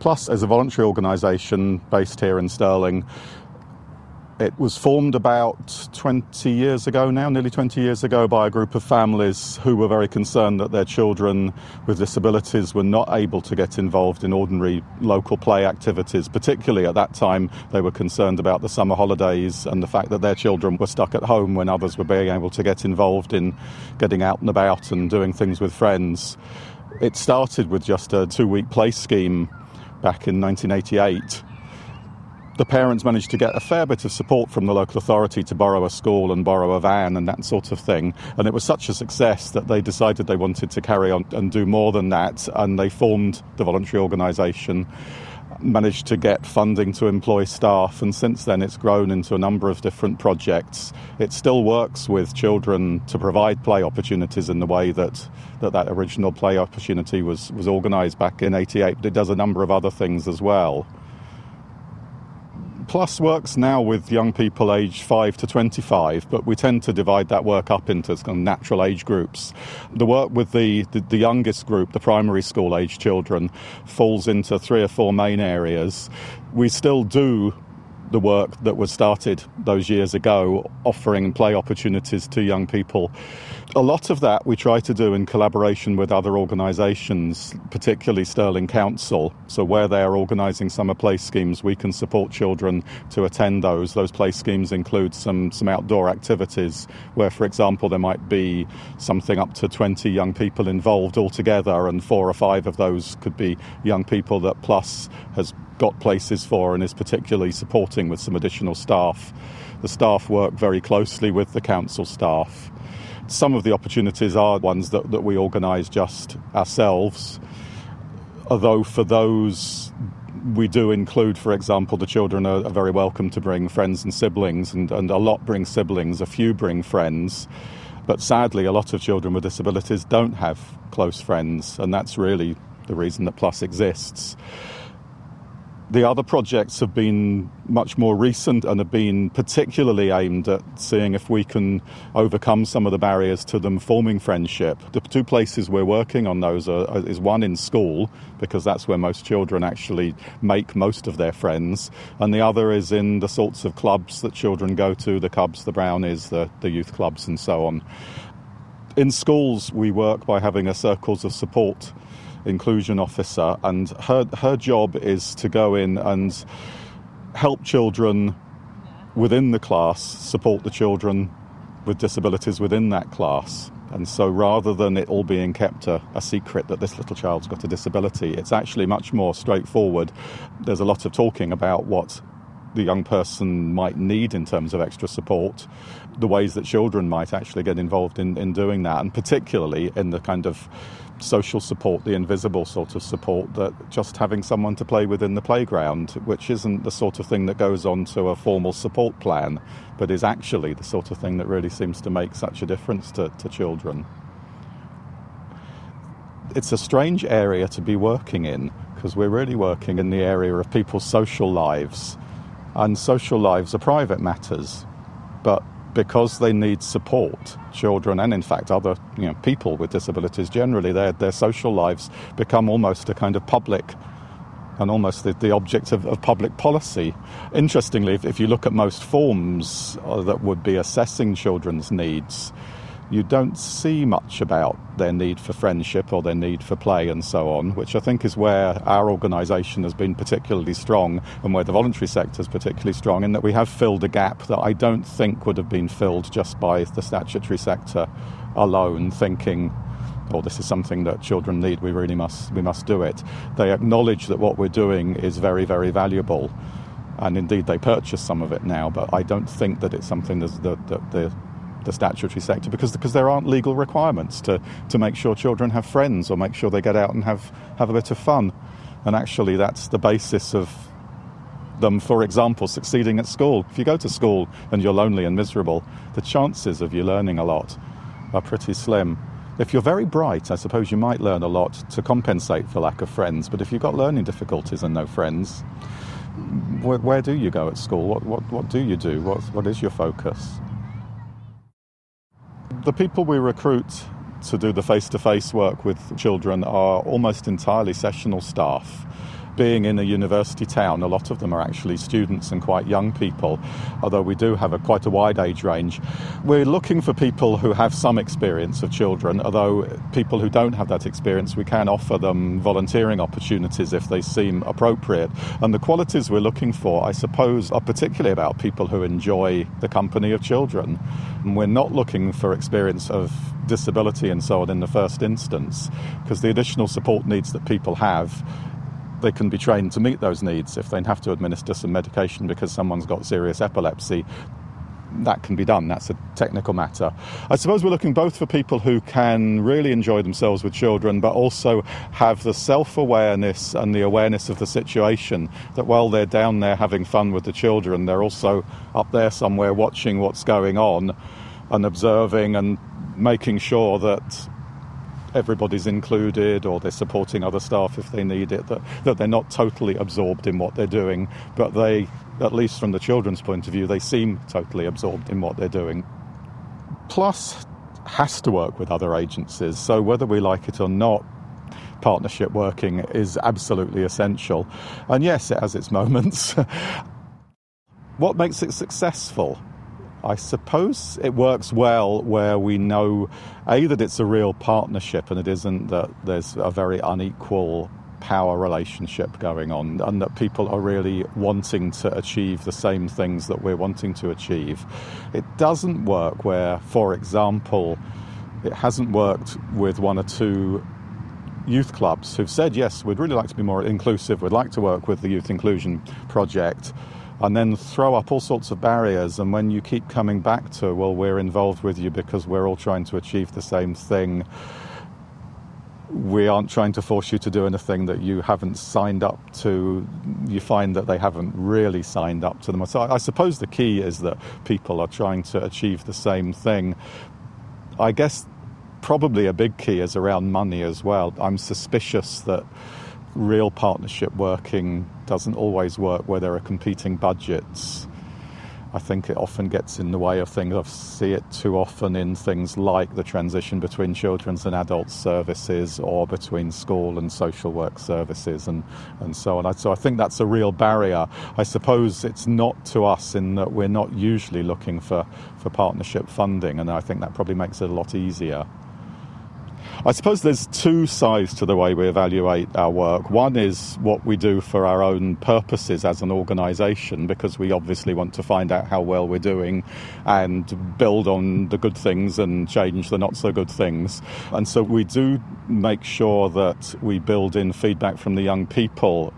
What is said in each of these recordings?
Plus, as a voluntary organisation based here in Stirling, it was formed about 20 years ago now, nearly 20 years ago, by a group of families who were very concerned that their children with disabilities were not able to get involved in ordinary local play activities. Particularly at that time, they were concerned about the summer holidays and the fact that their children were stuck at home when others were being able to get involved in getting out and about and doing things with friends. It started with just a two week play scheme back in 1988 the parents managed to get a fair bit of support from the local authority to borrow a school and borrow a van and that sort of thing. And it was such a success that they decided they wanted to carry on and do more than that. And they formed the voluntary organisation, managed to get funding to employ staff. And since then, it's grown into a number of different projects. It still works with children to provide play opportunities in the way that that, that original play opportunity was, was organised back in 88, but it does a number of other things as well. Plus works now with young people aged 5 to 25, but we tend to divide that work up into kind of natural age groups. The work with the, the, the youngest group, the primary school age children, falls into three or four main areas. We still do the work that was started those years ago, offering play opportunities to young people. A lot of that we try to do in collaboration with other organisations, particularly Stirling Council. So, where they are organising summer play schemes, we can support children to attend those. Those play schemes include some, some outdoor activities where, for example, there might be something up to 20 young people involved altogether, and four or five of those could be young people that Plus has got places for and is particularly supporting with some additional staff. The staff work very closely with the council staff. Some of the opportunities are ones that, that we organise just ourselves, although for those we do include, for example, the children are, are very welcome to bring friends and siblings, and, and a lot bring siblings, a few bring friends. But sadly, a lot of children with disabilities don't have close friends, and that's really the reason that Plus exists. The other projects have been much more recent and have been particularly aimed at seeing if we can overcome some of the barriers to them forming friendship. The two places we're working on those are, is one in school, because that's where most children actually make most of their friends, and the other is in the sorts of clubs that children go to the Cubs, the Brownies, the, the youth clubs, and so on. In schools, we work by having a circles of support inclusion officer, and her her job is to go in and help children within the class support the children with disabilities within that class. And so rather than it all being kept a, a, secret that this little child's got a disability, it's actually much more straightforward. There's a lot of talking about what the young person might need in terms of extra support, the ways that children might actually get involved in, in doing that, and particularly in the kind of social support, the invisible sort of support that just having someone to play with in the playground, which isn't the sort of thing that goes on to a formal support plan, but is actually the sort of thing that really seems to make such a difference to, to children. It's a strange area to be working in because we're really working in the area of people's social lives, and social lives are private matters, but because they need support, children and in fact other you know, people with disabilities generally, their, their social lives become almost a kind of public and almost the, the object of, of, public policy. Interestingly, if, if, you look at most forms uh, that would be assessing children's needs, you don't see much about their need for friendship or their need for play and so on, which I think is where our organisation has been particularly strong and where the voluntary sector is particularly strong, in that we have filled a gap that I don't think would have been filled just by the statutory sector alone, thinking, oh, this is something that children need, we really must, we must do it. They acknowledge that what we're doing is very, very valuable. And indeed, they purchase some of it now, but I don't think that it's something that the, the statutory sector because because there aren't legal requirements to, to make sure children have friends or make sure they get out and have, have a bit of fun. And actually, that's the basis of them, for example, succeeding at school. If you go to school and you're lonely and miserable, the chances of you learning a lot are pretty slim. If you're very bright, I suppose you might learn a lot to compensate for lack of friends. But if you've got learning difficulties and no friends, where, where do you go at school? What, what, what do you do? What, what is your focus? The people we recruit to do the face to face work with children are almost entirely sessional staff. Being in a university town, a lot of them are actually students and quite young people, although we do have a quite a wide age range. We're looking for people who have some experience of children, although people who don't have that experience, we can offer them volunteering opportunities if they seem appropriate. And the qualities we're looking for, I suppose, are particularly about people who enjoy the company of children. And we're not looking for experience of disability and so on in the first instance, because the additional support needs that people have they can be trained to meet those needs. If they have to administer some medication because someone's got serious epilepsy, that can be done. That's a technical matter. I suppose we're looking both for people who can really enjoy themselves with children, but also have the self awareness and the awareness of the situation that while they're down there having fun with the children, they're also up there somewhere watching what's going on and observing and making sure that everybody's included or they're supporting other staff if they need it, that, that they're not totally absorbed in what they're doing, but they, at least from the children's point of view, they seem totally absorbed in what they're doing. Plus, has to work with other agencies, so whether we like it or not, partnership working is absolutely essential. And yes, it has its moments. what makes it successful? I suppose it works well where we know A, that it's a real partnership and it isn't that there's a very unequal power relationship going on and that people are really wanting to achieve the same things that we're wanting to achieve. It doesn't work where, for example, it hasn't worked with one or two youth clubs who've said, yes, we'd really like to be more inclusive, we'd like to work with the Youth Inclusion Project and then throw up all sorts of barriers. And when you keep coming back to, well, we're involved with you because we're all trying to achieve the same thing, we aren't trying to force you to do anything that you haven't signed up to. You find that they haven't really signed up to them. So I suppose the key is that people are trying to achieve the same thing. I guess probably a big key is around money as well. I'm suspicious that real partnership working doesn't always work where there are competing budgets. I think it often gets in the way of things. I see it too often in things like the transition between children's and adult services or between school and social work services and, and so on. So I think that's a real barrier. I suppose it's not to us in that we're not usually looking for, for partnership funding, and I think that probably makes it a lot easier. I suppose there's two sides to the way we evaluate our work. One is what we do for our own purposes as an organisation, because we obviously want to find out how well we're doing and build on the good things and change the not so good things. And so we do make sure that we build in feedback from the young people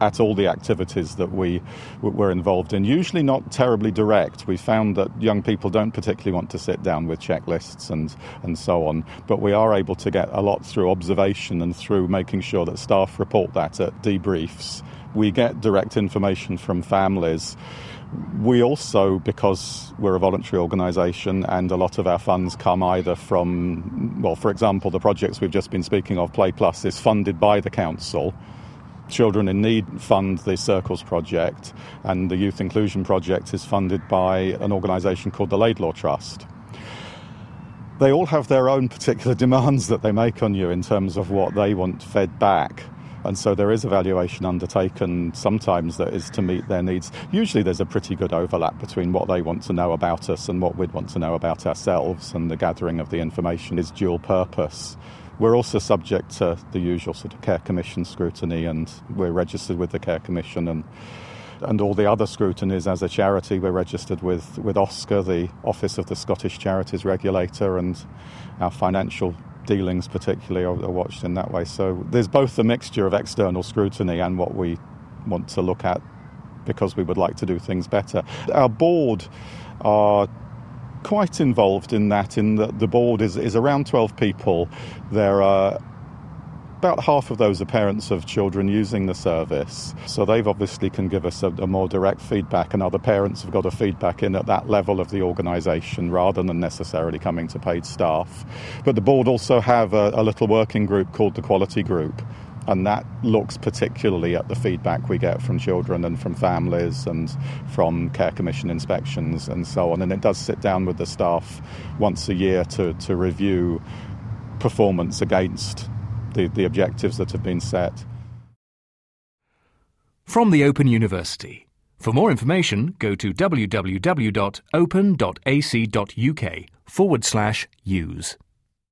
at all the activities that we were involved in. Usually not terribly direct. We found that young people don't particularly want to sit down with checklists and, and so on, but we are able to get a lot through observation and through making sure that staff report that at debriefs. We get direct information from families. We also, because we're a voluntary organisation and a lot of our funds come either from, well, for example, the projects we've just been speaking of, Play Plus, is funded by the council. Children in Need fund the Circles Project, and the Youth Inclusion Project is funded by an organisation called the Laidlaw Trust. They all have their own particular demands that they make on you in terms of what they want fed back. And so there is evaluation undertaken sometimes that is to meet their needs. Usually there's a pretty good overlap between what they want to know about us and what we'd want to know about ourselves, and the gathering of the information is dual purpose. We're also subject to the usual sort of Care Commission scrutiny, and we're registered with the Care Commission and and all the other scrutinies as a charity. We're registered with, with OSCR, the Office of the Scottish Charities Regulator, and our financial dealings, particularly, are, are watched in that way. So there's both a mixture of external scrutiny and what we want to look at because we would like to do things better. Our board are quite involved in that, in that the board is, is around 12 people. There are about half of those are parents of children using the service. So they've obviously can give us a, a, more direct feedback, and other parents have got a feedback in at that level of the organisation rather than necessarily coming to paid staff. But the board also have a, a little working group called the Quality Group, and that looks particularly at the feedback we get from children and from families and from Care Commission inspections and so on. And it does sit down with the staff once a year to, to review performance against the, the objectives that have been set. from the Open University. For more information, go to www.open.ac.uk forward slash use.